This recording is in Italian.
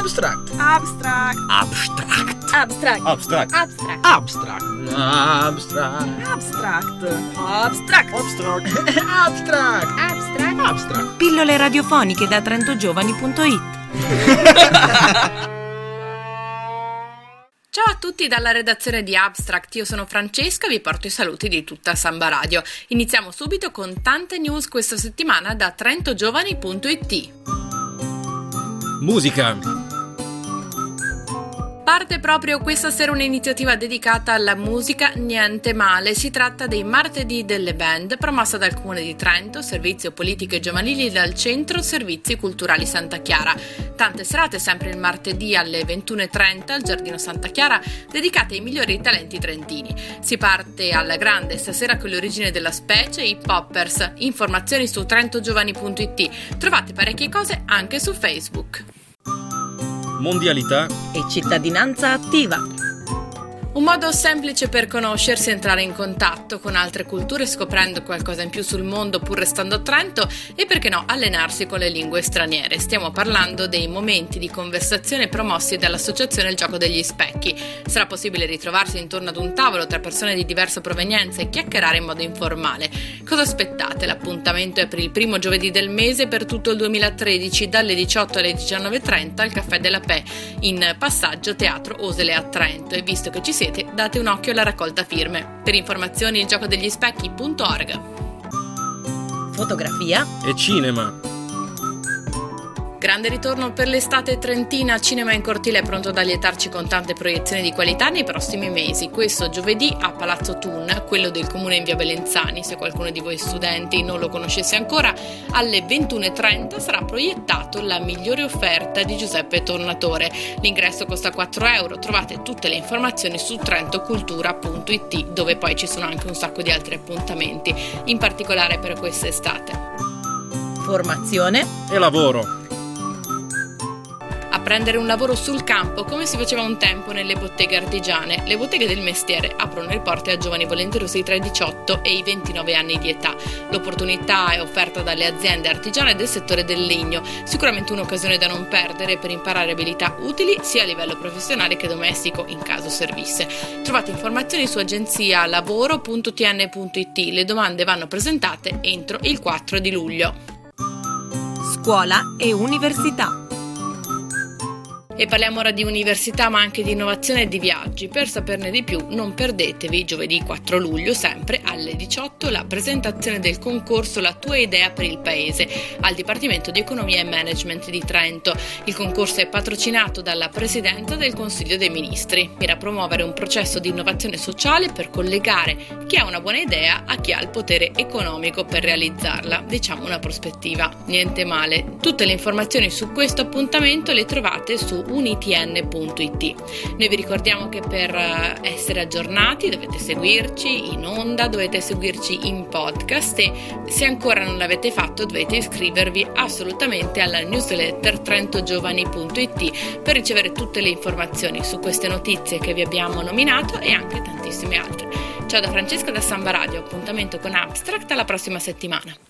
Abstract. Abstract. Abstract. Abstract. Abstract. Abstract. Abstract. Abstract. Abstract. Abstract. Abstract. Abstract. Abstract. Abstract. Pillole radiofoniche da trentogiovani.it Ciao a tutti dalla redazione di Abstract, io sono Francesca e vi porto i saluti di tutta Samba Radio. Iniziamo subito con tante news questa settimana da trentogiovani.it. Musica. Parte proprio questa sera un'iniziativa dedicata alla musica Niente Male. Si tratta dei Martedì delle Band, promossa dal Comune di Trento, Servizio Politiche Giovanili dal Centro Servizi Culturali Santa Chiara. Tante serate sempre il martedì alle 21.30 al Giardino Santa Chiara, dedicate ai migliori talenti trentini. Si parte alla grande stasera con l'origine della specie, i Poppers. Informazioni su trentogiovani.it. Trovate parecchie cose anche su Facebook. Mondialità. e cittadinanza attiva. Un modo semplice per conoscersi e entrare in contatto con altre culture scoprendo qualcosa in più sul mondo pur restando a Trento e perché no allenarsi con le lingue straniere. Stiamo parlando dei momenti di conversazione promossi dall'associazione Il Gioco degli Specchi. Sarà possibile ritrovarsi intorno ad un tavolo tra persone di diversa provenienza e chiacchierare in modo informale. Cosa aspettate? L'appuntamento è per il primo giovedì del mese per tutto il 2013 dalle 18 alle 19.30 al Caffè della Pe in passaggio Teatro Osele a Trento e visto che ci siete date un occhio alla raccolta firme. Per informazioni il gioco degli specchi.org. Fotografia E cinema. Grande ritorno per l'estate trentina, Cinema in Cortile è pronto ad allietarci con tante proiezioni di qualità nei prossimi mesi. Questo giovedì a Palazzo Thun, quello del comune in via Belenzani, se qualcuno di voi studenti non lo conoscesse ancora, alle 21.30 sarà proiettato La migliore offerta di Giuseppe Tornatore. L'ingresso costa 4 euro, trovate tutte le informazioni su trentocultura.it dove poi ci sono anche un sacco di altri appuntamenti, in particolare per quest'estate. formazione E lavoro. Prendere un lavoro sul campo come si faceva un tempo nelle botteghe artigiane. Le botteghe del mestiere aprono le porte a giovani volenterosi tra i 18 e i 29 anni di età. L'opportunità è offerta dalle aziende artigiane del settore del legno, sicuramente un'occasione da non perdere per imparare abilità utili sia a livello professionale che domestico in caso servisse. Trovate informazioni su agenzia lavoro.tn.it. Le domande vanno presentate entro il 4 di luglio. scuola e università. E parliamo ora di università ma anche di innovazione e di viaggi. Per saperne di più non perdetevi giovedì 4 luglio sempre alle 18 la presentazione del concorso La tua idea per il paese al Dipartimento di Economia e Management di Trento. Il concorso è patrocinato dalla Presidenza del Consiglio dei Ministri. Mira promuovere un processo di innovazione sociale per collegare chi ha una buona idea a chi ha il potere economico per realizzarla. Diciamo una prospettiva. Niente male. Tutte le informazioni su questo appuntamento le trovate su unitn.it. Noi vi ricordiamo che per eh, essere aggiornati dovete seguirci in onda, dovete seguirci in podcast e se ancora non l'avete fatto dovete iscrivervi assolutamente alla newsletter trentogiovani.it per ricevere tutte le informazioni su queste notizie che vi abbiamo nominato e anche tantissime altre. Ciao da Francesca da Samba Radio, appuntamento con Abstract alla prossima settimana.